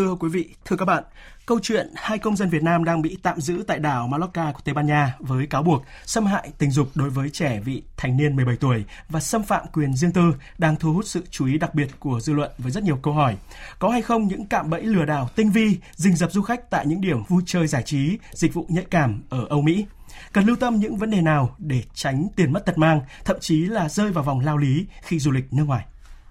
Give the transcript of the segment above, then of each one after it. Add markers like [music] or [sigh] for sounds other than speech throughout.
Thưa quý vị, thưa các bạn, câu chuyện hai công dân Việt Nam đang bị tạm giữ tại đảo Mallorca của Tây Ban Nha với cáo buộc xâm hại tình dục đối với trẻ vị thành niên 17 tuổi và xâm phạm quyền riêng tư đang thu hút sự chú ý đặc biệt của dư luận với rất nhiều câu hỏi. Có hay không những cạm bẫy lừa đảo tinh vi rình rập du khách tại những điểm vui chơi giải trí, dịch vụ nhạy cảm ở Âu Mỹ? Cần lưu tâm những vấn đề nào để tránh tiền mất tật mang, thậm chí là rơi vào vòng lao lý khi du lịch nước ngoài?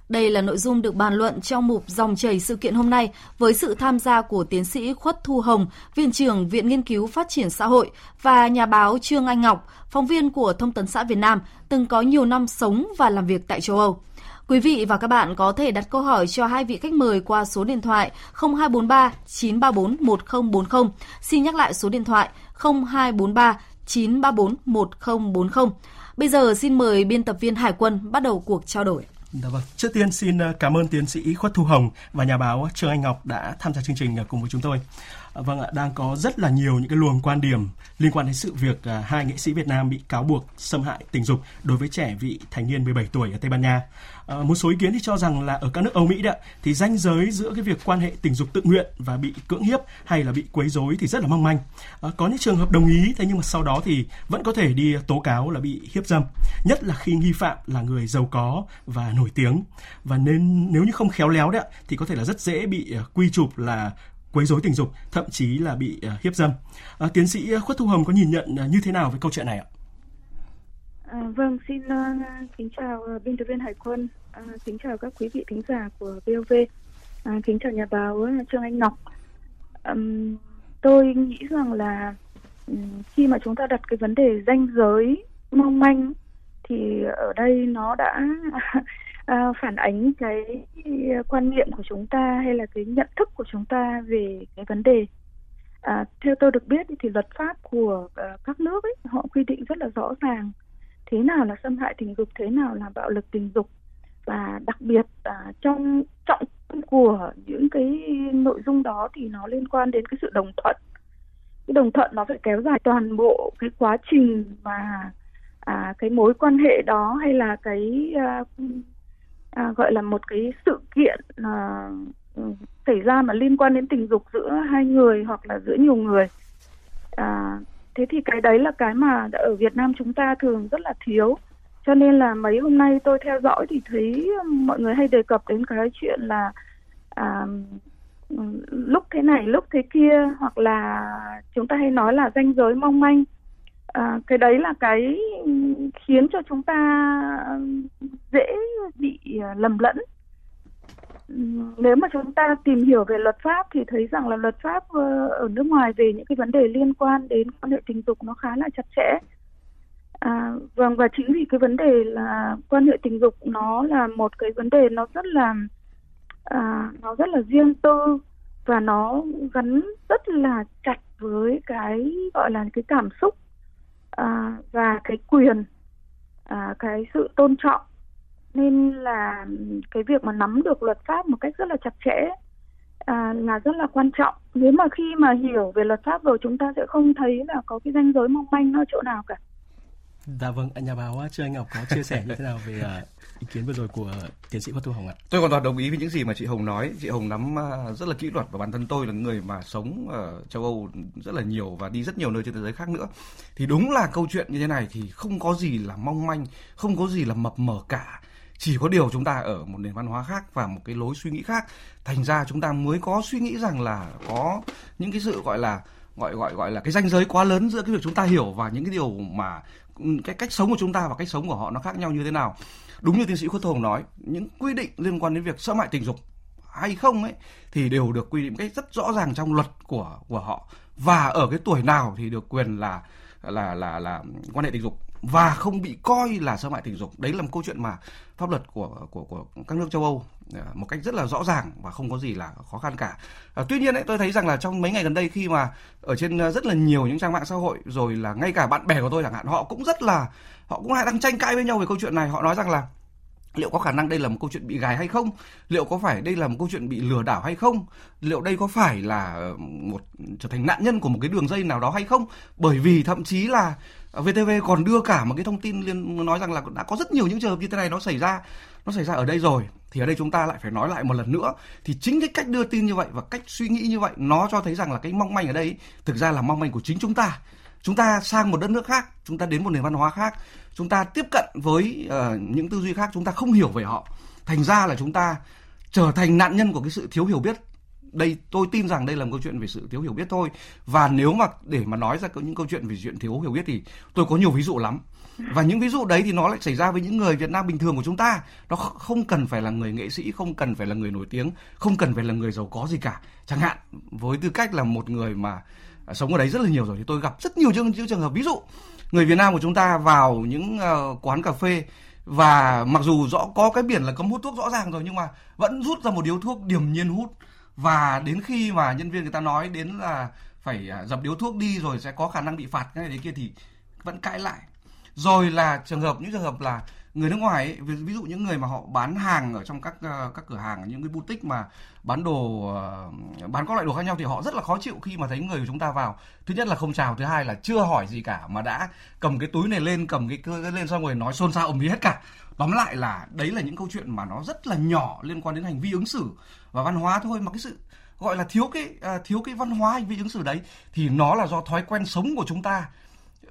Đây là nội dung được bàn luận trong mục dòng chảy sự kiện hôm nay với sự tham gia của tiến sĩ Khuất Thu Hồng, Viện trưởng Viện Nghiên cứu Phát triển Xã hội và nhà báo Trương Anh Ngọc, phóng viên của Thông tấn xã Việt Nam, từng có nhiều năm sống và làm việc tại châu Âu. Quý vị và các bạn có thể đặt câu hỏi cho hai vị khách mời qua số điện thoại 0243 934 1040. Xin nhắc lại số điện thoại 0243 934 1040. Bây giờ xin mời biên tập viên Hải quân bắt đầu cuộc trao đổi. Dạ vâng. Trước tiên xin ờ, cảm ơn tiến sĩ Khuất Thu Hồng và nhà báo Trương Anh Ngọc đã tham gia chương trình ờ, cùng với chúng tôi. Dạ, vâng ạ, đang có rất là nhiều những cái luồng quan điểm liên quan đến sự việc à, hai nghệ sĩ Việt Nam bị cáo buộc xâm hại tình dục đối với trẻ vị thành niên 17 tuổi ở Tây Ban Nha. À, một số ý kiến thì cho rằng là ở các nước Âu Mỹ đó thì ranh giới giữa cái việc quan hệ tình dục tự nguyện và bị cưỡng hiếp hay là bị quấy rối thì rất là mong manh. À, có những trường hợp đồng ý thế nhưng mà sau đó thì vẫn có thể đi tố cáo là bị hiếp dâm, nhất là khi nghi phạm là người giàu có và nổi tiếng và nên nếu như không khéo léo đấy thì có thể là rất dễ bị quy chụp là quấy rối tình dục, thậm chí là bị uh, hiếp dâm. À, tiến sĩ Khuất Thu Hồng có nhìn nhận uh, như thế nào về câu chuyện này ạ? À, vâng, xin uh, kính chào uh, biên tập viên Hải quân, uh, kính chào các quý vị thính giả của VOV, uh, kính chào nhà báo uh, Trương Anh Ngọc. Um, tôi nghĩ rằng là um, khi mà chúng ta đặt cái vấn đề danh giới mong manh thì ở đây nó đã [laughs] À, phản ánh cái à, quan niệm của chúng ta hay là cái nhận thức của chúng ta về cái vấn đề. À, theo tôi được biết thì luật pháp của uh, các nước ấy, họ quy định rất là rõ ràng thế nào là xâm hại tình dục thế nào là bạo lực tình dục. Và đặc biệt à, trong trọng của những cái nội dung đó thì nó liên quan đến cái sự đồng thuận. Cái đồng thuận nó phải kéo dài toàn bộ cái quá trình mà à, cái mối quan hệ đó hay là cái à, à, gọi là một cái sự kiện à, xảy ra mà liên quan đến tình dục giữa hai người hoặc là giữa nhiều người. À, thế thì cái đấy là cái mà ở Việt Nam chúng ta thường rất là thiếu. Cho nên là mấy hôm nay tôi theo dõi thì thấy mọi người hay đề cập đến cái chuyện là à, lúc thế này lúc thế kia hoặc là chúng ta hay nói là danh giới mong manh. À, cái đấy là cái khiến cho chúng ta dễ bị ờ, lầm lẫn. Nếu mà chúng ta tìm hiểu về luật pháp thì thấy rằng là luật pháp ờ, ở nước ngoài về những cái vấn đề liên quan đến quan hệ tình dục nó khá là chặt chẽ. À, vâng và chính vì cái vấn đề là quan hệ tình dục nó là một cái vấn đề nó rất là à, nó rất là riêng tư và nó gắn rất là chặt với cái gọi là cái cảm xúc à, và cái quyền à, cái sự tôn trọng nên là cái việc mà nắm được luật pháp một cách rất là chặt chẽ à, là rất là quan trọng nếu mà khi mà hiểu về luật pháp rồi chúng ta sẽ không thấy là có cái ranh giới mong manh ở chỗ nào cả Dạ vâng, nhà báo Trương Anh Ngọc có chia sẻ như thế nào về uh, ý kiến vừa rồi của tiến sĩ Phát Thu Hồng ạ? Tôi hoàn toàn đồng ý với những gì mà chị Hồng nói. Chị Hồng nắm uh, rất là kỹ luật và bản thân tôi là người mà sống ở châu Âu rất là nhiều và đi rất nhiều nơi trên thế giới khác nữa. Thì đúng là câu chuyện như thế này thì không có gì là mong manh, không có gì là mập mờ cả chỉ có điều chúng ta ở một nền văn hóa khác và một cái lối suy nghĩ khác. Thành ra chúng ta mới có suy nghĩ rằng là có những cái sự gọi là, gọi gọi gọi là cái ranh giới quá lớn giữa cái việc chúng ta hiểu và những cái điều mà ừ, cái cách sống của chúng ta và cách sống của họ nó khác nhau như thế nào. Đúng như tiến sĩ khuất hồng nói, những quy định liên quan đến việc xâm hại tình dục hay không ấy thì đều được quy định cách rất rõ ràng trong luật của của họ. Và ở cái tuổi nào thì được quyền là là là là quan hệ tình dục và không bị coi là xâm hại tình dục. Đấy là một câu chuyện mà pháp luật của của của các nước châu Âu à, một cách rất là rõ ràng và không có gì là khó khăn cả. À, tuy nhiên ấy, tôi thấy rằng là trong mấy ngày gần đây khi mà ở trên à, rất là nhiều những trang mạng xã hội rồi là ngay cả bạn bè của tôi chẳng hạn họ cũng rất là họ cũng đang tranh cãi với nhau về câu chuyện này. Họ nói rằng là liệu có khả năng đây là một câu chuyện bị gài hay không? Liệu có phải đây là một câu chuyện bị lừa đảo hay không? Liệu đây có phải là một trở thành nạn nhân của một cái đường dây nào đó hay không? Bởi vì thậm chí là Ờ, VTV còn đưa cả một cái thông tin liên nói rằng là đã có rất nhiều những trường hợp như thế này nó xảy ra nó xảy ra ở đây rồi thì ở đây chúng ta lại phải nói lại một lần nữa. Thì chính cái cách đưa tin như vậy và cách suy nghĩ như vậy nó cho thấy rằng là cái mong manh ở đây thực ra là mong manh của chính chúng ta. Chúng ta sang một đất nước khác chúng ta đến một nền văn hóa khác chúng ta tiếp cận với uh, những tư duy khác chúng ta không hiểu về họ. Thành ra là chúng ta trở thành nạn nhân của cái sự thiếu hiểu biết đây tôi tin rằng đây là một câu chuyện về sự thiếu hiểu biết thôi. Và nếu mà để mà nói ra những câu chuyện về chuyện thiếu hiểu biết thì tôi có nhiều ví dụ lắm. Và những ví dụ đấy thì nó lại xảy ra với những người Việt Nam bình thường của chúng ta. Nó không cần phải là người nghệ sĩ không cần phải là người nổi tiếng không cần phải là người giàu có gì cả. Chẳng hạn với tư cách là một người mà à, sống ở đấy rất là nhiều rồi thì tôi gặp rất nhiều những, những trường hợp ví dụ. Người Việt Nam của chúng ta vào những uh, quán cà phê và mặc dù rõ có cái biển là cấm hút thuốc rõ ràng rồi nhưng mà vẫn rút ra một điếu thuốc điềm nhiên hút và đến khi mà nhân viên người ta nói đến là phải à, dập điếu thuốc đi rồi sẽ có khả năng bị phạt cái này đấy kia thì vẫn cãi lại. Rồi là trường hợp, những trường hợp là người nước ngoài ấy, ví dụ những người mà họ bán hàng ở trong các ờ, các cửa hàng những cái boutique mà bán đồ ờ, bán các loại đồ khác nhau thì họ rất là khó chịu khi mà thấy người của chúng ta vào. Thứ nhất là không chào thứ hai là chưa hỏi gì cả mà đã cầm cái túi này lên cầm cái cơ lên xong rồi nói xôn xao ầm ĩ hết cả. Tóm lại là đấy là những câu chuyện mà nó rất là nhỏ liên quan đến hành vi ứng xử và văn hóa thôi. Mà cái sự gọi là thiếu cái uh, thiếu cái văn hóa hành vi ứng xử đấy thì nó là do thói quen sống của chúng ta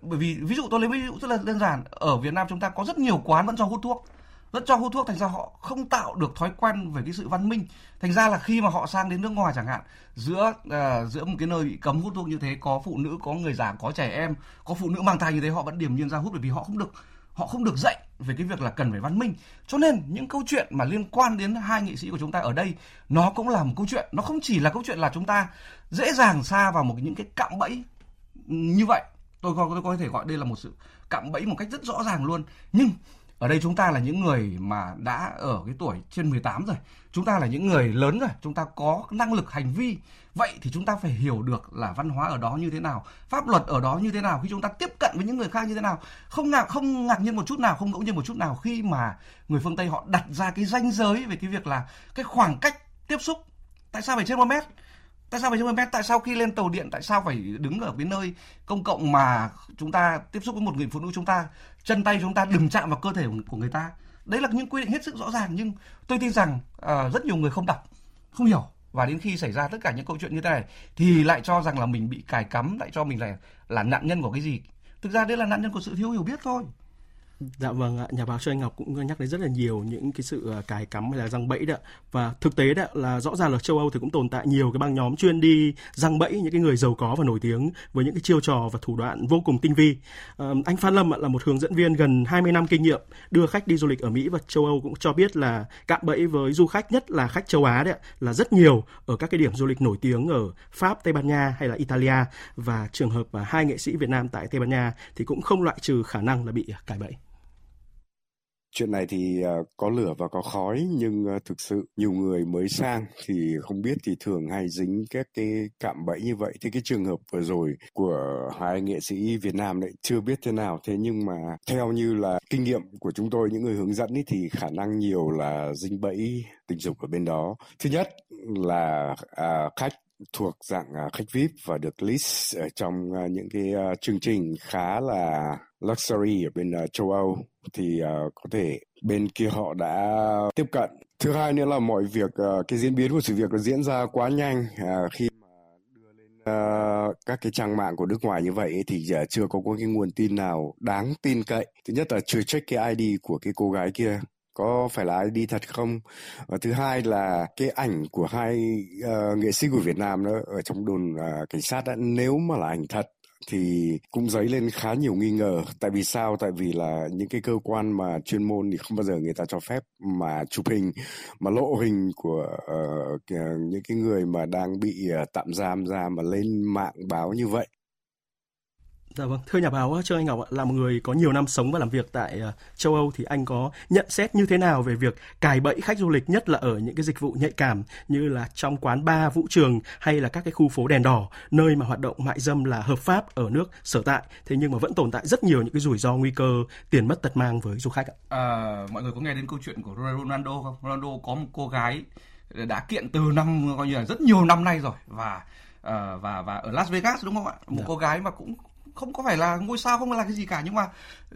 bởi vì ví dụ tôi lấy ví dụ rất là đơn giản. Ở Việt Nam chúng ta có rất nhiều quán vẫn cho hút thuốc. Rất cho hút thuốc thành ra họ không tạo được thói quen về cái sự văn minh. Thành ra là khi mà họ sang đến nước ngoài chẳng hạn giữa uh, giữa một cái nơi bị cấm hút thuốc như thế có phụ nữ có người già có trẻ em có phụ nữ mang thai như thế họ vẫn điểm nhiên ra hút bởi vì họ không được họ không được dạy về cái việc là cần phải văn minh. Cho nên những câu chuyện mà liên quan đến hai nghệ sĩ của chúng ta ở đây nó cũng là một câu chuyện. Nó không chỉ là câu chuyện là chúng ta dễ dàng xa vào một những cái cạm bẫy như vậy tôi có, tôi có thể gọi đây là một sự cạm bẫy một cách rất rõ ràng luôn. Nhưng ở đây chúng ta là những người mà đã ở cái tuổi trên 18 rồi. Chúng ta là những người lớn rồi. Chúng ta có năng lực hành vi. Vậy thì chúng ta phải hiểu được là văn hóa ở đó như thế nào pháp luật ở đó như thế nào khi chúng ta tiếp cận với những người khác như thế nào. Không ngạc không ngạc nhiên một chút nào không ngẫu nhiên một chút nào khi mà người phương tây họ đặt ra cái ranh giới về cái việc là cái khoảng cách tiếp xúc. Tại sao phải trên một mét? Tại sao phải trên một mét tại sao khi lên tàu điện tại sao phải đứng ở cái nơi công cộng mà chúng ta tiếp xúc với một người phụ nữ chúng ta chân tay chúng ta đừng chạm vào cơ thể của người ta? Đấy là những quy định hết sức rõ ràng nhưng tôi tin rằng uh, rất nhiều người không đọc không hiểu. Và đến khi xảy ra tất cả những câu chuyện như thế này thì lại cho rằng là mình bị cài cắm lại cho mình là là nạn nhân của cái gì. Thực ra đây là nạn nhân của sự thiếu hiểu biết thôi. Dạ vâng ạ, nhà báo Trương Anh Ngọc cũng nhắc đến rất là nhiều những cái sự ờ, cài cắm hay là răng bẫy đó và thực tế đó là rõ ràng là châu Âu thì cũng tồn tại nhiều cái băng nhóm chuyên đi răng bẫy những cái người giàu có và nổi tiếng với những cái chiêu trò và thủ đoạn vô cùng tinh vi. À, anh Phan Lâm là một hướng dẫn viên gần 20 năm kinh nghiệm đưa khách đi du lịch ở Mỹ và châu Âu cũng cho biết là cạm bẫy với du khách nhất là khách châu Á đấy là rất nhiều ở các cái điểm du lịch nổi tiếng ở Pháp, Tây Ban Nha hay là Italia và trường hợp hai nghệ sĩ Việt Nam tại Tây Ban Nha thì cũng không loại trừ khả năng là bị cài bẫy. Chuyện này thì ờ, có lửa và có khói nhưng ờ, thực sự nhiều người mới sang thì không biết thì thường hay dính các cái cạm bẫy như vậy. Thì cái trường hợp vừa rồi của hai nghệ sĩ Việt Nam đấy chưa biết thế nào thế nhưng mà theo như là kinh nghiệm của chúng tôi những người hướng dẫn ấy, thì khả năng nhiều là dính bẫy tình dục ở bên đó. Thứ nhất là à, khách thuộc dạng à, khách VIP và được list ở trong à, những cái à, chương trình khá là luxury ở bên châu Âu thì có thể bên kia họ đã tiếp cận. Thứ hai nữa là mọi việc cái diễn biến của sự việc nó diễn ra quá nhanh khi mà đưa lên uh, các cái trang mạng của nước ngoài như vậy thì uh, chưa có, có cái nguồn tin nào đáng tin cậy. Thứ nhất là chưa check cái ID của cái cô gái kia có phải là ID thật không? Và thứ hai là cái ảnh của hai uh, nghệ sĩ của Việt Nam đó ở trong đồn uh, cảnh sát đã nếu mà là ảnh thật thì cũng dấy lên khá nhiều nghi ngờ. Tại vì sao? Tại vì là những cái cơ quan mà chuyên môn thì không bao giờ người ta cho phép mà chụp hình mà lộ hình của uh, những cái người mà đang bị uh, tạm giam ra mà lên mạng báo như vậy. Dạ vâng, thưa nhà báo Trương Anh Ngọc là một người có nhiều năm sống và làm việc tại ờ, châu Âu thì anh có nhận xét như thế nào về việc cài bẫy khách du lịch nhất là ở những cái dịch vụ nhạy cảm như là trong quán bar, vũ trường hay là các cái khu phố đèn đỏ, nơi mà hoạt động mại dâm là hợp pháp ở nước sở tại, thế nhưng mà vẫn tồn tại rất nhiều những cái rủi ro nguy cơ tiền mất tật mang với du khách ạ. À, mọi người có nghe đến câu chuyện của Ronaldo không? Ronaldo có một cô gái đã kiện từ năm coi như là rất nhiều năm nay rồi và uh, và và ở Las Vegas đúng không ạ? Một. Dạ. cô gái mà cũng không có phải là ngôi sao không là cái gì cả. Nhưng mà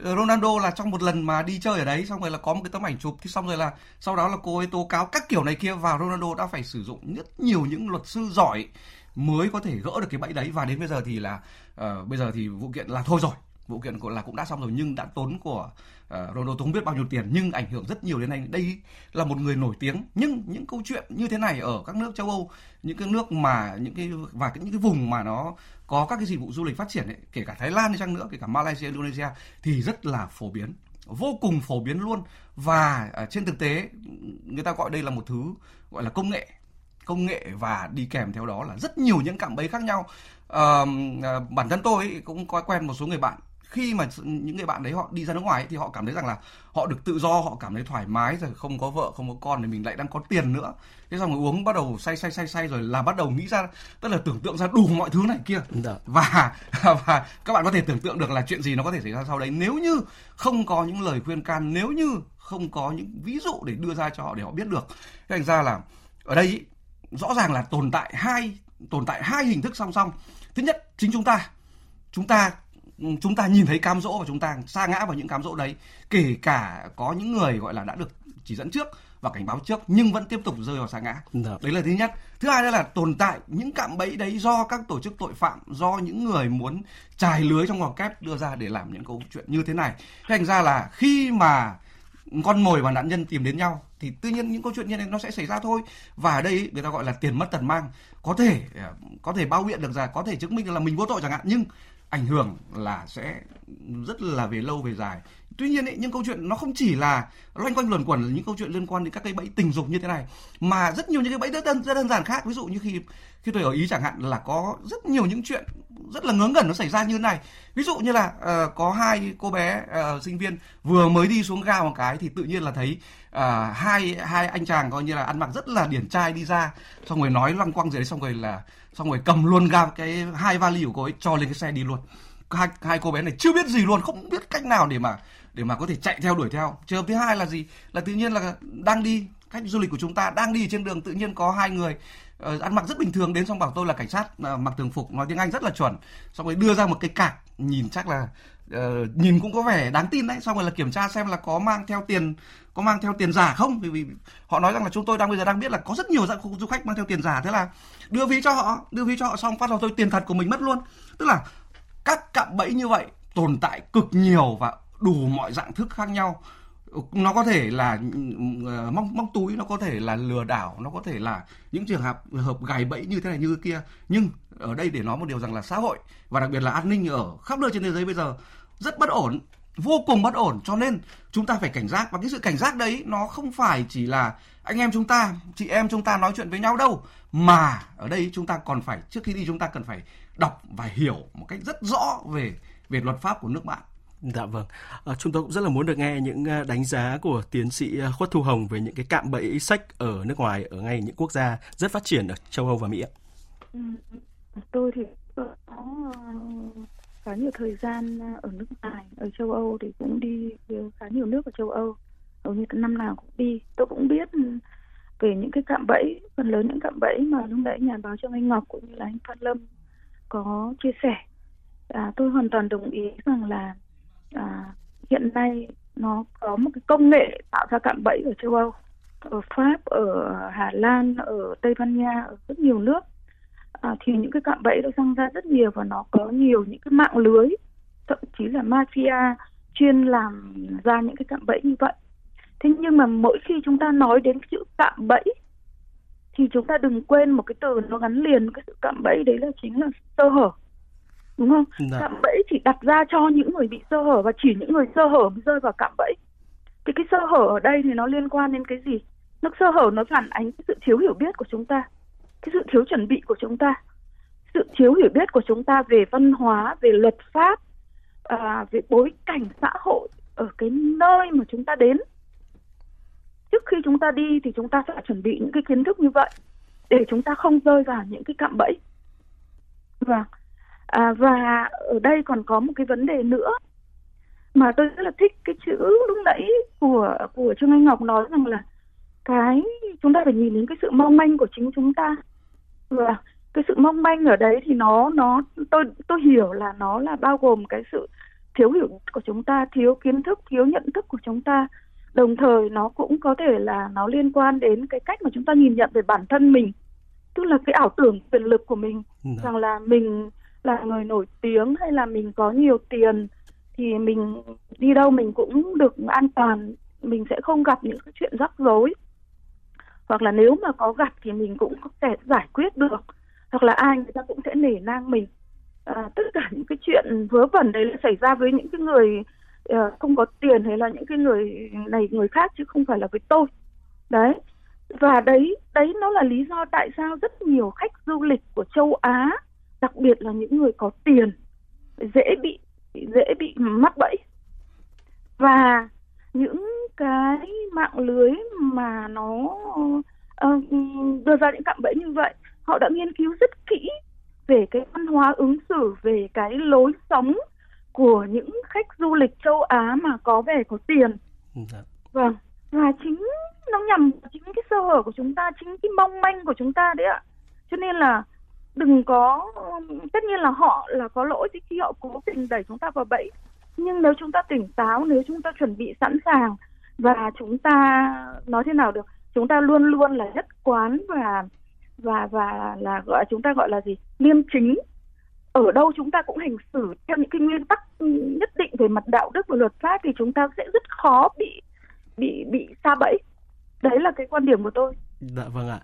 ờ, Ronaldo là trong một lần mà đi chơi ở đấy xong rồi là có một cái tấm ảnh chụp thì xong rồi là sau đó là cô ấy tố cáo các kiểu này kia và Ronaldo đã phải sử dụng rất nhiều những luật sư giỏi mới có thể gỡ được cái bẫy đấy. Và đến bây giờ thì là uh, bây giờ thì vụ kiện là thôi rồi. Vụ kiện của là cũng đã xong rồi nhưng đã tốn của uh, Ronaldo không biết bao nhiêu tiền nhưng ảnh hưởng rất nhiều đến anh. Đây là một người nổi tiếng. Nhưng những câu chuyện như thế này ở các nước châu Âu những cái nước mà những cái và những cái vùng mà nó có các cái dịch vụ du lịch phát triển ấy, kể cả Thái Lan đi chăng nữa kể cả Malaysia Indonesia thì rất là phổ biến vô cùng phổ biến luôn. Và uh, trên thực tế người ta gọi đây là một thứ gọi là công nghệ công nghệ và đi kèm theo đó là rất nhiều những cảm bấy khác nhau. Uh, uh, bản thân tôi cũng có quen một số người bạn khi mà những người bạn đấy họ đi ra nước ngoài thì họ cảm thấy rằng là họ được tự do họ cảm thấy thoải mái rồi không có vợ không có con thì mình lại đang có tiền nữa thế xong rồi uống bắt đầu say say say say rồi là bắt đầu nghĩ ra tức là tưởng tượng ra đủ mọi thứ này kia Được. Dạ. và [laughs] và các bạn có thể tưởng tượng được là chuyện gì nó có thể xảy ra sau đấy nếu như không có những lời khuyên can nếu như không có những ví dụ để đưa ra cho họ để họ biết được thế thành ra là ở đây rõ ràng là tồn tại hai tồn tại hai hình thức song song thứ nhất chính chúng ta chúng ta chúng ta nhìn thấy cám dỗ và chúng ta sa ngã vào những cám dỗ đấy kể cả có những người gọi là đã được chỉ dẫn trước và cảnh báo trước nhưng vẫn tiếp tục rơi vào sa ngã. Được. Dạ. đấy là thứ nhất. Thứ hai đó là tồn tại những cạm bẫy đấy do các tổ chức tội phạm do những người muốn trài lưới trong vòng kép đưa ra để làm những câu chuyện như thế này. Thành ra là khi mà con mồi và nạn nhân tìm đến nhau thì tự nhiên những câu chuyện như này nó sẽ xảy ra thôi. Và ở đây người ta gọi là tiền mất tật mang. Có thể có thể bao biện được ra có thể chứng minh là mình vô tội chẳng hạn. Nhưng ảnh hưởng là sẽ rất là về lâu về dài. Tuy nhiên ấy, những câu chuyện nó không chỉ là loanh quanh luẩn quẩn là những câu chuyện liên quan đến các cái bẫy tình dục như thế này mà rất nhiều những cái bẫy rất đơn, rất đơn giản khác. Ví dụ như khi khi tôi ở ý chẳng hạn là có rất nhiều những chuyện rất là ngớ ngẩn nó xảy ra như thế này. Ví dụ như là uh, có hai cô bé uh, sinh viên vừa mới đi xuống ga một cái thì tự nhiên là thấy uh, hai hai anh chàng coi như là ăn mặc rất là điển trai đi ra xong rồi nói loanh quăng gì đấy xong rồi là xong rồi cầm luôn ga cái hai vali của cô ấy cho lên cái xe đi luôn. Hai hai cô bé này chưa biết gì luôn không biết cách nào để mà để mà có thể chạy theo đuổi theo. Trường hợp thứ hai là gì? Là tự nhiên là đang đi khách du lịch của chúng ta đang đi trên đường tự nhiên có hai người uh, ăn mặc rất bình thường đến xong bảo tôi là cảnh sát uh, mặc thường phục nói tiếng anh rất là chuẩn. Xong rồi đưa ra một cái cạc nhìn chắc là uh, nhìn cũng có vẻ đáng tin đấy. Xong rồi là kiểm tra xem là có mang theo tiền có mang theo tiền giả không? Vì, vì họ nói rằng là chúng tôi đang bây giờ đang biết là có rất nhiều dạng du khách mang theo tiền giả. Thế là đưa ví cho họ đưa ví cho họ xong phát vào tôi tiền thật của mình mất luôn. Tức là các cạm bẫy như vậy tồn tại cực nhiều và đủ mọi dạng thức khác nhau. Nó có thể là uh, móc móc túi nó có thể là lừa đảo nó có thể là những trường hợp hợp gài bẫy như thế này như thế kia. Nhưng ở đây để nói một điều rằng là xã hội và đặc biệt là an ninh ở khắp nơi trên thế giới bây giờ rất bất ổn vô cùng bất ổn cho nên chúng ta phải cảnh giác và cái sự cảnh giác đấy nó không phải chỉ là anh em chúng ta chị em chúng ta nói chuyện với nhau đâu mà ở đây chúng ta còn phải trước khi đi chúng ta cần phải đọc và hiểu một cách rất rõ về về luật pháp của nước bạn Dạ vâng. À, chúng tôi cũng rất là muốn được nghe những à, đánh giá của tiến sĩ à, Khuất Thu Hồng về những cái cạm bẫy sách ở nước ngoài, ở ngay những quốc gia rất phát triển ở châu Âu và Mỹ ạ. Ừ, tôi thì có khá nhiều thời gian à, ở nước ngoài, ở châu Âu thì cũng đi à, khá nhiều nước ở châu Âu. Hầu như năm nào cũng đi. Tôi cũng biết ừ, về những cái cạm bẫy, phần lớn những cạm bẫy mà lúc nãy nhà báo Trương Anh Ngọc cũng như là anh Phan Lâm có chia sẻ. À, tôi hoàn toàn đồng ý rằng là à, hiện nay nó có một cái công nghệ tạo ra cạm bẫy ở châu Âu, ở Pháp, ở Hà Lan, ở Tây Ban Nha, ở rất nhiều nước. À, thì những cái cạm bẫy nó răng ra rất nhiều và nó có nhiều những cái mạng lưới, thậm chí là mafia chuyên làm ra những cái cạm bẫy như vậy. Thế nhưng mà mỗi khi chúng ta nói đến chữ cạm bẫy thì chúng ta đừng quên một cái từ nó gắn liền cái sự cạm bẫy đấy là chính là sơ hở. Đúng không? Dạ. cạm bẫy chỉ đặt ra cho những người bị sơ hở và chỉ những người sơ hở mới rơi vào cạm bẫy. Thì cái sơ hở ở đây thì nó liên quan đến cái gì? Nó sơ hở nó phản ánh cái sự thiếu hiểu biết của chúng ta cái sự thiếu chuẩn bị của chúng ta sự thiếu hiểu biết của chúng ta về văn hóa về luật pháp à, về bối cảnh xã hội ở cái nơi mà chúng ta đến. Trước khi chúng ta đi thì chúng ta phải chuẩn bị những cái kiến thức như vậy để chúng ta không rơi vào những cái cạm bẫy. Và, à, và ở đây còn có một cái vấn đề nữa mà tôi rất là thích cái chữ lúc nãy của của trương anh ngọc nói rằng là cái chúng ta phải nhìn đến cái sự mong manh của chính chúng ta và cái sự mong manh ở đấy thì nó nó tôi tôi hiểu là nó là bao gồm cái sự thiếu hiểu của chúng ta thiếu kiến thức thiếu nhận thức của chúng ta. Đồng thời nó cũng có thể là nó liên quan đến cái cách mà chúng ta nhìn nhận về bản thân mình tức là cái ảo tưởng quyền lực của mình. Dạ. rằng là mình là người nổi tiếng hay là mình có nhiều tiền thì mình đi đâu mình cũng được an toàn mình sẽ không gặp những cái chuyện rắc rối hoặc là nếu mà có gặp thì mình cũng có thể giải quyết được. Hoặc là ai người ta cũng sẽ nể nang mình. À, tất cả những cái chuyện vớ vẩn đấy là xảy ra với những cái người uh, không có tiền hay là những cái người này người khác chứ không phải là với tôi. Đấy. Và đấy đấy nó là lý do tại sao rất nhiều khách du lịch của châu Á đặc biệt là những người có tiền dễ bị dễ bị mắc bẫy. Và những cái mạng lưới mà nó ờ, đưa ra những cạm bẫy như vậy họ đã nghiên cứu rất kỹ về cái văn hóa ứng xử về cái lối sống của những khách du lịch châu Á mà có vẻ có tiền Dạ. Vâng, và chính nó nhằm chính cái sơ hở của chúng ta, chính cái mong manh của chúng ta đấy ạ. Cho nên là đừng có, tất nhiên là họ là có lỗi thì khi họ cố tình đẩy chúng ta vào bẫy. Nhưng nếu chúng ta tỉnh táo, nếu chúng ta chuẩn bị sẵn sàng và chúng ta nói thế nào được, chúng ta luôn luôn là nhất quán và và và là gọi chúng ta gọi là gì? Liêm chính. Ở đâu chúng ta cũng hành xử theo những cái nguyên tắc nhất định về mặt đạo đức và luật pháp thì chúng ta sẽ rất khó bị bị bị xa bẫy. Đấy là cái quan điểm của tôi. Dạ vâng ạ.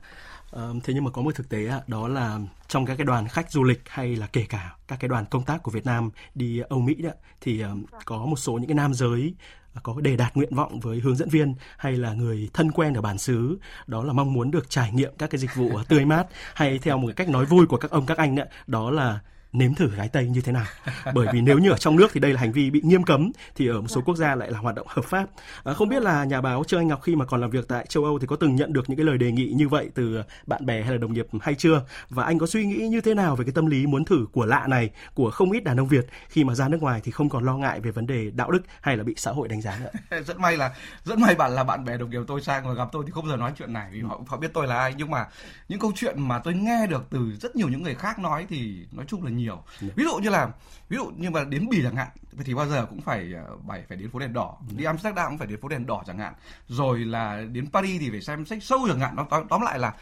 Ờ, thế nhưng mà có một thực tế đó là trong các cái đoàn khách du lịch hay là kể cả các cái đoàn công tác của Việt Nam đi Âu Mỹ đó thì ờ, có một số những cái nam giới có đề đạt nguyện vọng với hướng dẫn viên hay là người thân quen ở bản xứ. Đó là mong muốn được trải nghiệm các cái dịch vụ tươi mát hay theo một cái cách nói vui của các ông các anh đó là nếm thử gái tây như thế nào. [laughs] Bởi vì nếu như ở trong nước thì đây là hành vi bị nghiêm cấm thì ở một số quốc gia lại là hoạt động hợp pháp. À, không biết là nhà báo trương anh ngọc khi mà còn làm việc tại châu âu thì có từng nhận được những cái lời đề nghị như vậy từ bạn bè hay là đồng nghiệp hay chưa? Và anh có suy nghĩ như thế nào về cái tâm lý muốn thử của lạ này của không ít đàn ông việt khi mà ra nước ngoài thì không còn lo ngại về vấn đề đạo đức hay là bị xã hội đánh giá nữa? [laughs] Rất may là rất may bạn là bạn bè đồng nghiệp tôi sang và gặp tôi thì không bao giờ nói chuyện này vì họ họ biết tôi là ai. Nhưng mà những câu chuyện mà tôi nghe được từ rất nhiều những người khác nói thì nói chung là nhiều. Ví dụ như là ví dụ như mà đến bỉ chẳng hạn thì bao giờ cũng phải ờ, phải phải đến phố đèn đỏ. Đi amsterdam cũng phải đến phố đèn đỏ chẳng hạn. Rồi là đến paris thì phải xem sách sâu chẳng hạn. Nó tóm, lại là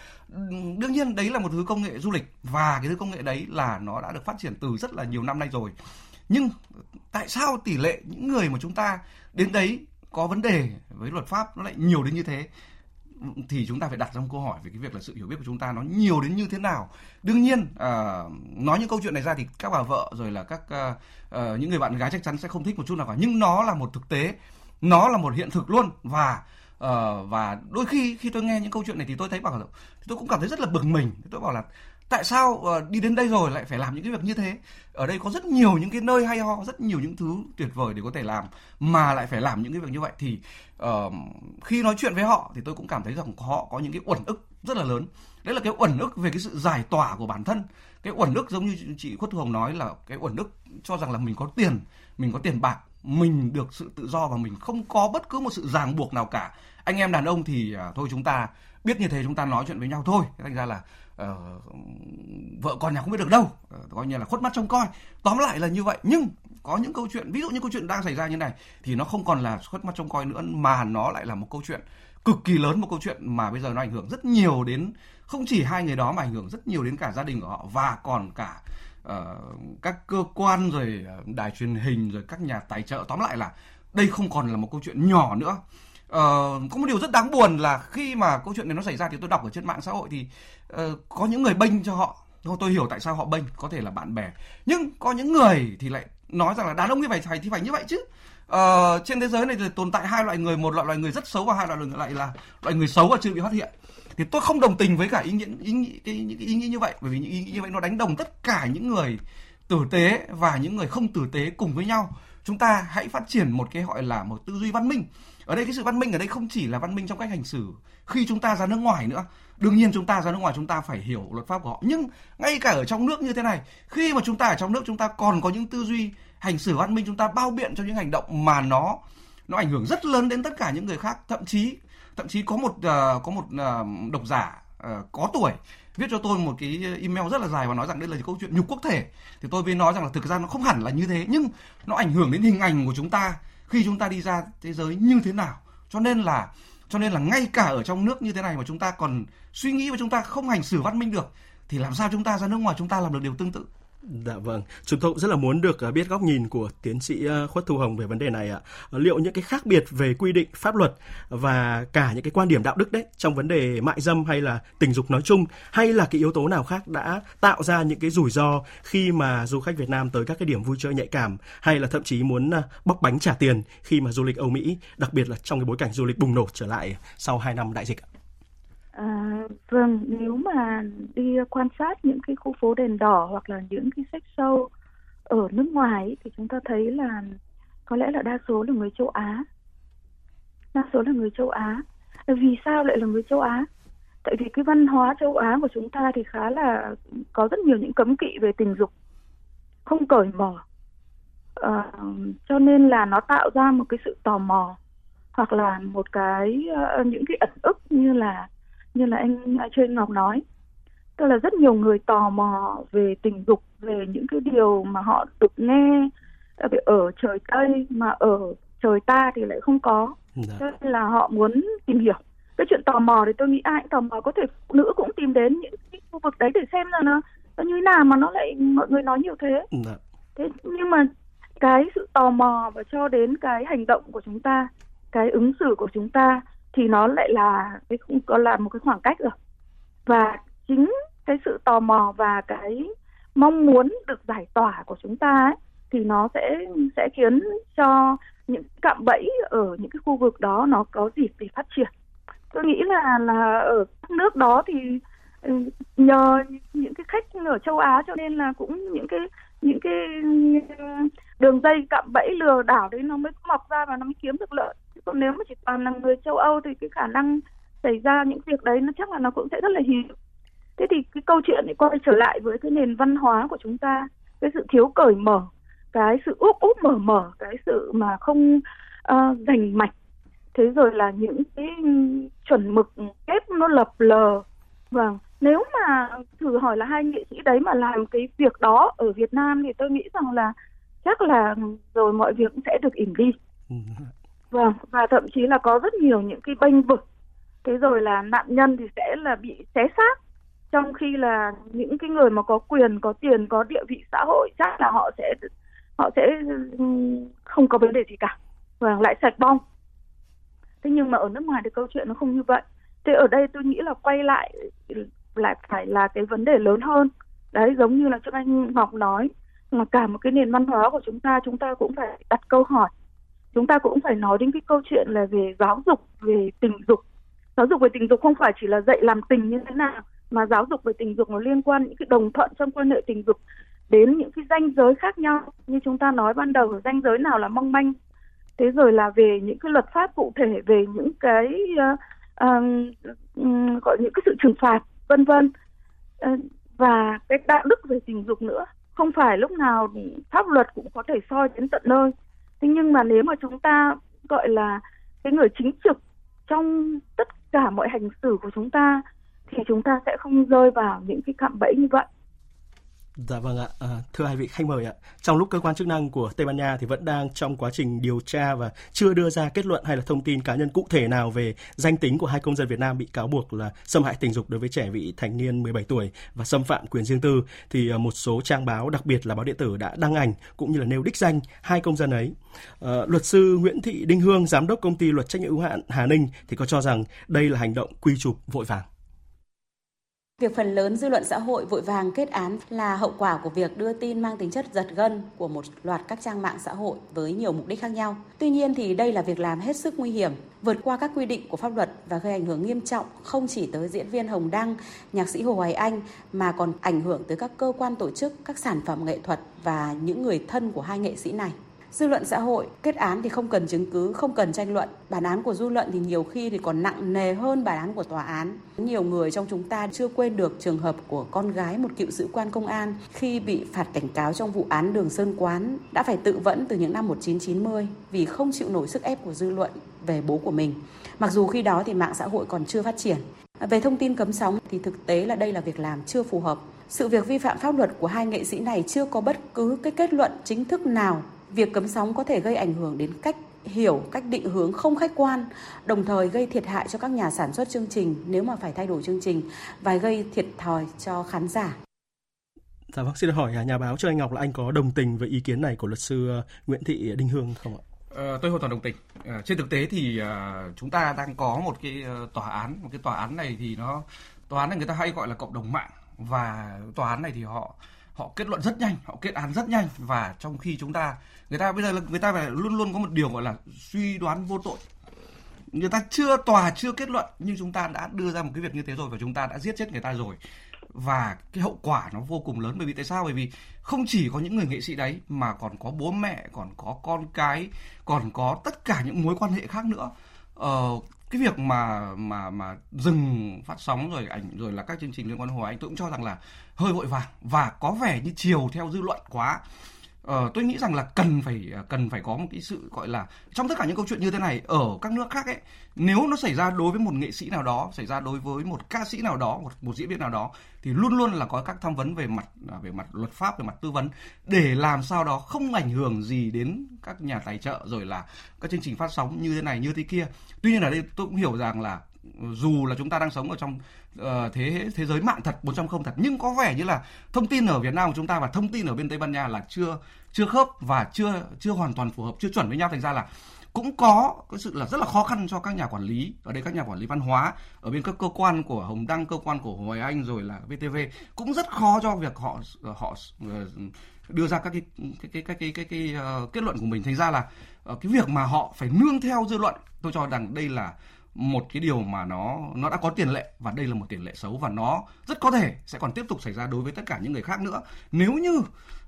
đương nhiên đấy là một thứ công nghệ du lịch và cái thứ công nghệ đấy là nó đã được phát triển từ rất là nhiều năm nay rồi. Nhưng tại sao tỷ lệ những người mà chúng ta đến đấy có vấn đề với luật pháp nó lại nhiều đến như thế thì chúng ta phải đặt ra một câu hỏi về cái việc là sự hiểu biết của chúng ta nó nhiều đến như thế nào. Đương nhiên à, nói những câu chuyện này ra thì các bà vợ rồi là các à, à, những người bạn gái chắc chắn sẽ không thích một chút nào cả. Nhưng nó là một thực tế nó là một hiện thực luôn. Và à, và đôi khi khi tôi nghe những câu chuyện này thì tôi thấy bảo là tôi cũng cảm thấy rất là bực mình. Tôi bảo là tại sao uh, đi đến đây rồi lại phải làm những cái việc như thế? Ở đây có rất nhiều những cái nơi hay ho rất nhiều những thứ tuyệt vời để có thể làm mà lại phải làm những cái việc như vậy thì uh, khi nói chuyện với họ thì tôi cũng cảm thấy rằng họ có những cái uẩn ức rất là lớn. Đấy là cái uẩn ức về cái sự giải tỏa của bản thân. Cái uẩn ức giống như chị khuất thu hồng nói là cái uẩn ức cho rằng là mình có tiền mình có tiền bạc mình được sự tự do và mình không có bất cứ một sự ràng buộc nào cả. Anh em đàn ông thì uh, thôi chúng ta biết như thế chúng ta nói chuyện với nhau thôi. Thành ra là uh, vợ con nhà không biết được đâu. Uh, coi như là khuất mắt trông coi. Tóm lại là như vậy. Nhưng có những câu chuyện ví dụ như câu chuyện đang xảy ra như này thì nó không còn là khuất mắt trông coi nữa mà nó lại là một câu chuyện cực kỳ lớn một câu chuyện mà bây giờ nó ảnh hưởng rất nhiều đến không chỉ hai người đó mà ảnh hưởng rất nhiều đến cả gia đình của họ và còn cả uh, các cơ quan rồi đài truyền hình rồi các nhà tài trợ. Tóm lại là đây không còn là một câu chuyện nhỏ nữa. Ờ, có một điều rất đáng buồn là khi mà câu chuyện này nó xảy ra thì tôi đọc ở trên mạng xã hội thì uh, có những người bênh cho họ. Tôi hiểu tại sao họ bênh có thể là bạn bè. Nhưng có những người thì lại nói rằng là đàn ông như vậy phải thì phải như vậy chứ. Ờ, trên thế giới này thì tồn tại hai loại người một loại loài người rất xấu và hai loại người lại là loại người xấu và chưa bị phát hiện. Thì tôi không đồng tình với cả ý nghĩa ý nghĩ cái những ý nghĩ như vậy bởi vì những ý nghĩ như vậy nó đánh đồng tất cả những người tử tế và những người không tử tế cùng với nhau. Chúng ta hãy phát triển một cái gọi là một tư duy văn minh ở đây cái sự văn minh ở đây không chỉ là văn minh trong cách hành xử. Khi chúng ta ra nước ngoài nữa đương nhiên chúng ta ra nước ngoài chúng ta phải hiểu luật pháp của họ. Nhưng ngay cả ở trong nước như thế này khi mà chúng ta ở trong nước chúng ta còn có những tư duy hành xử văn minh chúng ta bao biện cho những hành động mà nó nó ảnh hưởng rất lớn đến tất cả những người khác. Thậm chí thậm chí có một uh, có một uh, độc giả uh, có tuổi viết cho tôi một cái email rất là dài và nói rằng đây là câu chuyện nhục quốc thể. Thì tôi mới nói rằng là thực ra nó không hẳn là như thế nhưng nó ảnh hưởng đến hình ảnh của chúng ta khi chúng ta đi ra thế giới như thế nào. Cho nên là, cho nên là ngay cả ở trong nước như thế này mà chúng ta còn suy nghĩ và chúng ta không hành xử văn minh được, thì làm sao chúng ta ra nước ngoài chúng ta làm được điều tương tự? Dạ vâng, chúng tôi cũng rất là muốn được à, biết góc nhìn của tiến sĩ à, Khuất Thu Hồng về vấn đề này ạ. À, liệu những cái khác biệt về quy định pháp luật và cả những cái quan điểm đạo đức đấy trong vấn đề mại dâm hay là tình dục nói chung hay là cái yếu tố nào khác đã tạo ra những cái rủi ro khi mà du khách Việt Nam tới các cái điểm vui chơi nhạy cảm hay là thậm chí muốn bóc bánh trả tiền khi mà du lịch Âu Mỹ, đặc biệt là trong cái bối cảnh du lịch bùng nổ trở lại sau 2 năm đại dịch ạ? À, vâng, nếu mà đi quan sát những cái khu phố đèn đỏ hoặc là những cái sách sâu ở nước ngoài thì chúng ta thấy là có lẽ là đa số là người châu Á. Đa số là người châu Á. Ờ, vì sao lại là người châu Á? Tại vì cái văn hóa châu Á của chúng ta thì khá là có rất nhiều những cấm kỵ về tình dục, không cởi mở. À, cho nên là nó tạo ra một cái sự tò mò hoặc là một cái uh, những cái ẩn ức như là như là anh Trương Ngọc nói. Tức là rất nhiều người tò mò về tình dục về những cái điều mà họ được nghe. Ở trời Tây mà ở trời ta thì lại không có. Dạ. cho nên là họ muốn tìm hiểu. Cái chuyện tò mò thì tôi nghĩ ai cũng tò mò. Có thể phụ nữ cũng tìm đến những cái khu vực đấy để xem là nó, nó như thế nào mà nó lại mọi người nói nhiều thế. Dạ. thế nhưng mà cái sự tò mò và cho đến cái hành động của chúng ta cái ứng xử của chúng ta thì nó lại là cái không có là một cái khoảng cách rồi. Và chính cái sự tò mò và cái mong muốn được giải tỏa của chúng ta ấy, thì nó sẽ sẽ khiến cho những cạm bẫy ở những cái khu vực đó nó có dịp để phát triển. Tôi nghĩ là là ở các nước đó thì ừ, nhờ những cái khách ở châu Á cho nên là cũng những cái những cái đường dây cạm bẫy lừa đảo đấy nó mới mọc ra và nó mới kiếm được lợi còn nếu mà chỉ toàn là người châu Âu thì cái khả năng xảy ra những việc đấy nó chắc là nó cũng sẽ rất là hiếm. Thế thì cái câu chuyện này quay trở lại với cái nền văn hóa của chúng ta cái sự thiếu cởi mở cái sự úp úp mở mở cái sự mà không uh, rành mạch. Thế rồi là những cái chuẩn mực kép nó lập lờ. Vâng nếu mà thử hỏi là hai nghệ sĩ đấy mà làm cái việc đó ở Việt Nam thì tôi nghĩ rằng là chắc là rồi mọi việc cũng sẽ được ỉm đi. Ừ. Vâng, và thậm chí là có rất nhiều những cái bênh vực. Thế rồi là nạn nhân thì sẽ là bị xé xác. Trong khi là những cái người mà có quyền, có tiền, có địa vị xã hội chắc là họ sẽ họ sẽ không có vấn đề gì cả. Vâng, lại sạch bong. Thế nhưng mà ở nước ngoài thì câu chuyện nó không như vậy. Thế ở đây tôi nghĩ là quay lại lại phải là cái vấn đề lớn hơn. Đấy, giống như là cho anh Ngọc nói, mà cả một cái nền văn hóa của chúng ta, chúng ta cũng phải đặt câu hỏi chúng ta cũng phải nói đến cái câu chuyện là về giáo dục về tình dục. Giáo dục về tình dục không phải chỉ là dạy làm tình như thế nào mà giáo dục về tình dục nó liên quan những cái đồng thuận trong quan hệ tình dục đến những cái danh giới khác nhau. Như chúng ta nói ban đầu danh giới nào là mong manh thế rồi là về những cái luật pháp cụ thể về những cái uh, um, gọi những cái sự trừng phạt vân vân. Uh, và cái đạo đức về tình dục nữa. Không phải lúc nào pháp luật cũng có thể soi đến tận nơi thế nhưng mà nếu mà chúng ta, gọi là, cái người chính trực trong tất cả mọi hành xử của chúng ta, thì chúng ta sẽ không rơi vào những cái cạm bẫy như vậy. Dạ vâng ạ, à, thưa hai vị khách mời ạ. Trong lúc cơ quan chức năng của Tây Ban Nha thì vẫn đang trong quá trình điều tra và chưa đưa ra kết luận hay là thông tin cá nhân cụ thể nào về danh tính của hai công dân Việt Nam bị cáo buộc là xâm hại tình dục đối với trẻ vị thành niên 17 tuổi và xâm phạm quyền riêng tư thì à, một số trang báo đặc biệt là báo điện tử đã đăng ảnh cũng như là nêu đích danh hai công dân ấy. À, luật sư Nguyễn Thị Đinh Hương, giám đốc công ty luật trách nhiệm hữu hạn Hà Ninh thì có cho rằng đây là hành động quy chụp vội vàng. Việc phần lớn dư luận xã hội vội vàng kết án là hậu quả của việc đưa tin mang tính chất giật gân của một loạt các trang mạng xã hội với nhiều mục đích khác nhau. Tuy nhiên thì đây là việc làm hết sức nguy hiểm, vượt qua các quy định của pháp luật và gây ảnh hưởng nghiêm trọng không chỉ tới diễn viên Hồng Đăng, nhạc sĩ Hồ Hoài Anh mà còn ảnh hưởng tới các cơ quan tổ chức, các sản phẩm nghệ thuật và những người thân của hai nghệ sĩ này. Dư luận xã hội kết án thì không cần chứng cứ, không cần tranh luận. Bản án của dư luận thì nhiều khi thì còn nặng nề hơn bản án của tòa án. Nhiều người trong chúng ta chưa quên được trường hợp của con gái một cựu sĩ quan công an khi bị phạt cảnh cáo trong vụ án Đường Sơn Quán đã phải tự vẫn từ những năm 1990 vì không chịu nổi sức ép của dư luận về bố của mình. Mặc dù khi đó thì mạng xã hội còn chưa phát triển. Về thông tin cấm sóng thì thực tế là đây là việc làm chưa phù hợp. Sự việc vi phạm pháp luật của hai nghệ sĩ này chưa có bất cứ cái kết luận chính thức nào việc cấm sóng có thể gây ảnh hưởng đến cách hiểu, cách định hướng không khách quan, đồng thời gây thiệt hại cho các nhà sản xuất chương trình nếu mà phải thay đổi chương trình và gây thiệt thòi cho khán giả. Dạ vâng, xin hỏi nhà báo Trương Anh Ngọc là anh có đồng tình với ý kiến này của luật sư ờ, Nguyễn Thị Đinh Hương không ạ? Ờ, tôi hoàn toàn đồng tình. À, trên thực tế thì à, chúng ta đang có một cái tòa án, một cái tòa án này thì nó tòa án này người ta hay gọi là cộng đồng mạng và tòa án này thì họ họ kết luận rất nhanh họ kết án rất nhanh. Và trong khi chúng ta người ta bây giờ là người ta phải luôn luôn có một điều gọi là suy đoán vô tội. Người ta chưa tòa chưa kết luận nhưng chúng ta đã đưa ra một cái việc như thế rồi và chúng ta đã giết chết người ta rồi. Và cái hậu quả nó vô cùng lớn. Bởi vì tại sao? Bởi vì không chỉ có những người nghệ sĩ đấy mà còn có bố mẹ còn có con cái còn có tất cả những mối quan hệ khác nữa. Ờ, cái việc mà mà mà dừng phát sóng rồi ảnh, rồi là các chương trình liên quan đến Hồ, Anh tôi cũng cho rằng là hơi vội vàng và có vẻ như chiều theo dư luận quá uh, tôi nghĩ rằng là cần phải à, cần phải có một cái sự gọi là trong tất cả những câu chuyện như thế này ở các nước khác ấy nếu nó xảy ra đối với một nghệ sĩ nào đó xảy ra đối với một ca sĩ nào đó một, một diễn viên nào đó thì luôn luôn là có các tham vấn về mặt à, về mặt luật pháp về mặt tư vấn để làm sao đó không ảnh hưởng gì đến các nhà tài trợ rồi là các chương trình phát sóng như thế này như thế kia. Tuy nhiên ở đây tôi cũng hiểu rằng là dù là chúng ta đang sống ở trong uh, thế thế giới mạng thật 100 thật nhưng có vẻ như là thông tin ở Việt Nam của chúng ta và thông tin ở bên Tây Ban Nha là chưa chưa khớp và chưa chưa hoàn toàn phù hợp chưa chuẩn với nhau. Thành ra là cũng có cái sự là rất là khó khăn cho các nhà quản lý ở đây các nhà quản lý văn hóa ở bên các cơ quan của Hồng Đăng cơ quan của Hoài Anh rồi là VTV cũng rất khó cho việc họ họ ờ, đưa ra các cái cái cái cái cái, cái, cái uh, kết luận của mình. Thành ra là uh, cái việc mà họ phải nương theo dư luận tôi cho rằng đây là một cái điều mà nó nó đã có tiền lệ và đây là một tiền lệ xấu và nó rất có thể sẽ còn tiếp tục xảy ra đối với tất cả những người khác nữa. Nếu như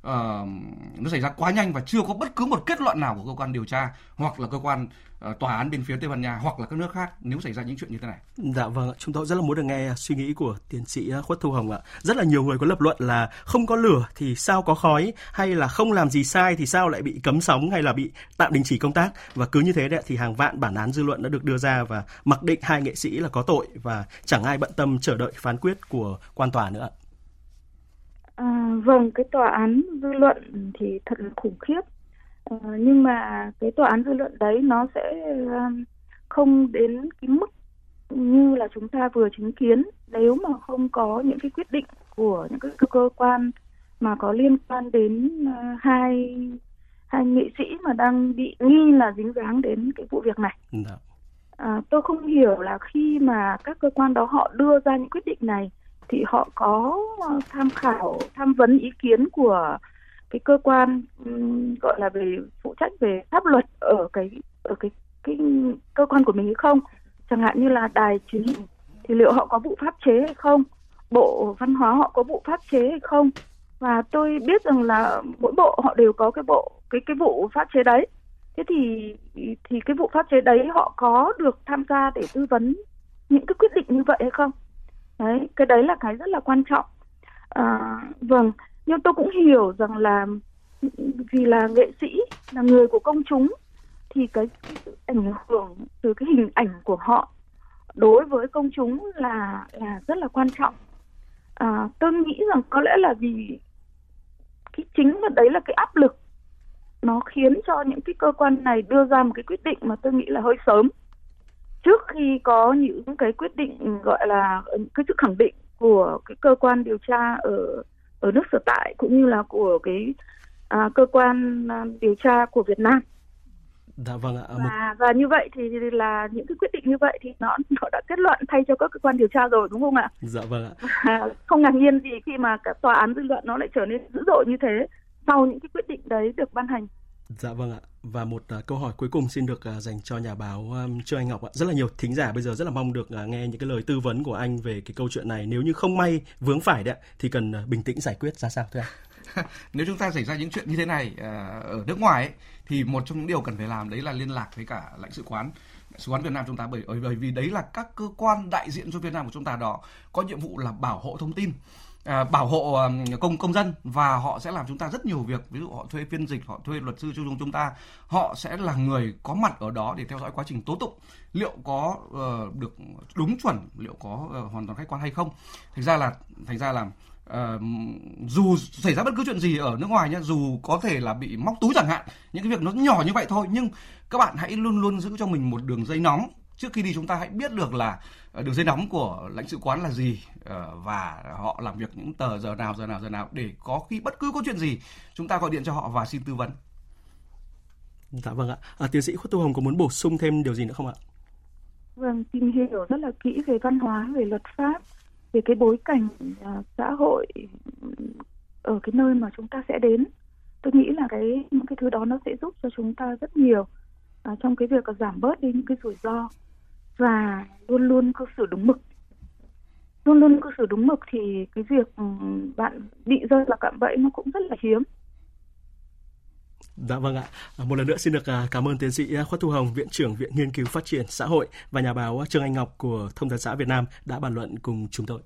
uh, nó xảy ra quá nhanh và chưa có bất cứ một kết luận nào của cơ quan điều tra hoặc là cơ quan uh, tòa án bên phía Tây Ban Nha hoặc là các nước khác nếu xảy ra những chuyện như thế này. Dạ vâng, chúng tôi rất là muốn được nghe ờ, suy nghĩ của tiến sĩ ờ, Khuất Thu Hồng ạ. Rất là nhiều người có lập luận là không có lửa thì sao có khói hay là không làm gì sai thì sao lại bị cấm sóng hay là bị tạm đình chỉ công tác và cứ như thế đấy thì hàng vạn bản án dư luận đã được đưa ra và mặc định hai nghệ sĩ là có tội và chẳng ai bận tâm chờ đợi phán quyết của quan tòa nữa. À, vâng, cái tòa án dư luận thì thật là khủng khiếp. À, nhưng mà cái tòa án dư luận đấy nó sẽ không đến cái mức như là chúng ta vừa chứng kiến nếu mà không có những cái quyết định của những cái cơ quan mà có liên quan đến uh, hai hai nghệ sĩ mà đang bị nghi là dính dáng đến cái vụ việc này. Dạ. À, tôi không hiểu là khi mà các cơ quan đó họ đưa ra những quyết định này thì họ có tham khảo tham vấn ý kiến của cái cơ quan um, gọi là về phụ trách về pháp luật ở cái ở cái cái cơ quan của mình hay không. Chẳng hạn như là đài truyền hình thì liệu họ có vụ pháp chế hay không? Bộ văn hóa họ có vụ pháp chế hay không? Và tôi biết rằng là mỗi bộ họ đều có cái bộ cái cái vụ pháp chế đấy. Thế thì thì cái vụ pháp chế đấy họ có được tham gia để tư vấn những cái quyết định như vậy hay không? Đấy cái đấy là cái rất là quan trọng. À, vâng nhưng tôi cũng hiểu rằng là vì là nghệ sĩ là người của công chúng thì cái, cái ảnh hưởng từ cái hình ảnh của họ đối với công chúng là là rất là quan trọng. À, tôi nghĩ rằng có lẽ là vì cái chính là đấy là cái áp lực nó khiến cho những cái cơ quan này đưa ra một cái quyết định mà tôi nghĩ là hơi sớm trước khi có những cái quyết định gọi là cái sự khẳng định của cái cơ quan điều tra ở ở nước sở tại cũng như là của cái à, cơ quan à, điều tra của Việt Nam Dạ vâng ạ. Và và như vậy thì là những cái quyết định như vậy thì nó nó đã kết luận thay cho các cơ quan điều tra rồi đúng không ạ? Dạ vâng ạ. không ngạc nhiên gì khi mà cả tòa án dư luận nó lại trở nên dữ dội như thế sau những cái quyết định đấy được ban hành. Dạ vâng ạ. Và một uh, câu hỏi cuối cùng xin được uh, dành cho nhà báo um, Trương Anh Ngọc ạ. Rất là nhiều thính giả bây giờ rất là mong được uh, nghe những cái lời tư vấn của anh về cái câu chuyện này. Nếu như không may vướng phải đấy thì cần uh, bình tĩnh giải quyết ra sao thưa anh? [laughs] Nếu chúng ta xảy ra những chuyện như thế này uh, ở nước ngoài ấy, thì một trong những điều cần phải làm đấy là liên lạc với cả lãnh sự quán sứ quán Việt Nam chúng ta bởi bởi vì đấy là các cơ quan đại diện cho Việt Nam của chúng ta đó có nhiệm vụ là bảo hộ thông tin À, bảo hộ công công dân và họ sẽ làm chúng ta rất nhiều việc. Ví dụ họ thuê phiên dịch họ thuê luật sư cho chúng ta họ sẽ là người có mặt ở đó để theo dõi quá trình tố tụng liệu có uh, được đúng chuẩn liệu có uh, hoàn toàn khách quan hay không. Thành ra là thành ra là Uh, dù xảy ra bất cứ chuyện gì ở nước ngoài nhá dù có thể là bị móc túi chẳng hạn những cái việc nó nhỏ như vậy thôi nhưng các bạn hãy luôn luôn giữ cho mình một đường dây nóng trước khi đi chúng ta hãy biết được là ờ, đường dây nóng của lãnh sự quán là gì ờ, và họ làm việc những tờ giờ nào giờ nào giờ nào để có khi bất cứ có chuyện gì chúng ta gọi điện cho họ và xin tư vấn. Dạ vâng ạ. À, tiến sĩ Khuất Tu Hồng có muốn bổ sung thêm điều gì nữa không ạ? Vâng, tìm hiểu rất là kỹ về văn hóa, về luật pháp, về cái bối cảnh uh, xã hội ở cái nơi mà chúng ta sẽ đến. Tôi nghĩ là cái những cái thứ đó nó sẽ giúp cho chúng ta rất nhiều uh, trong cái việc giảm bớt đi những cái rủi ro và luôn luôn cư xử đúng mực luôn luôn cư xử đúng mực thì cái việc ừ, bạn bị rơi vào cạm bẫy nó cũng rất là hiếm Dạ vâng ạ. À, một lần nữa xin được à, cảm ơn tiến sĩ à, Khuất Thu Hồng, Viện trưởng Viện Nghiên cứu Phát triển Xã hội và nhà báo Trương Anh Ngọc của Thông tấn xã Việt Nam đã bàn luận cùng chúng tôi.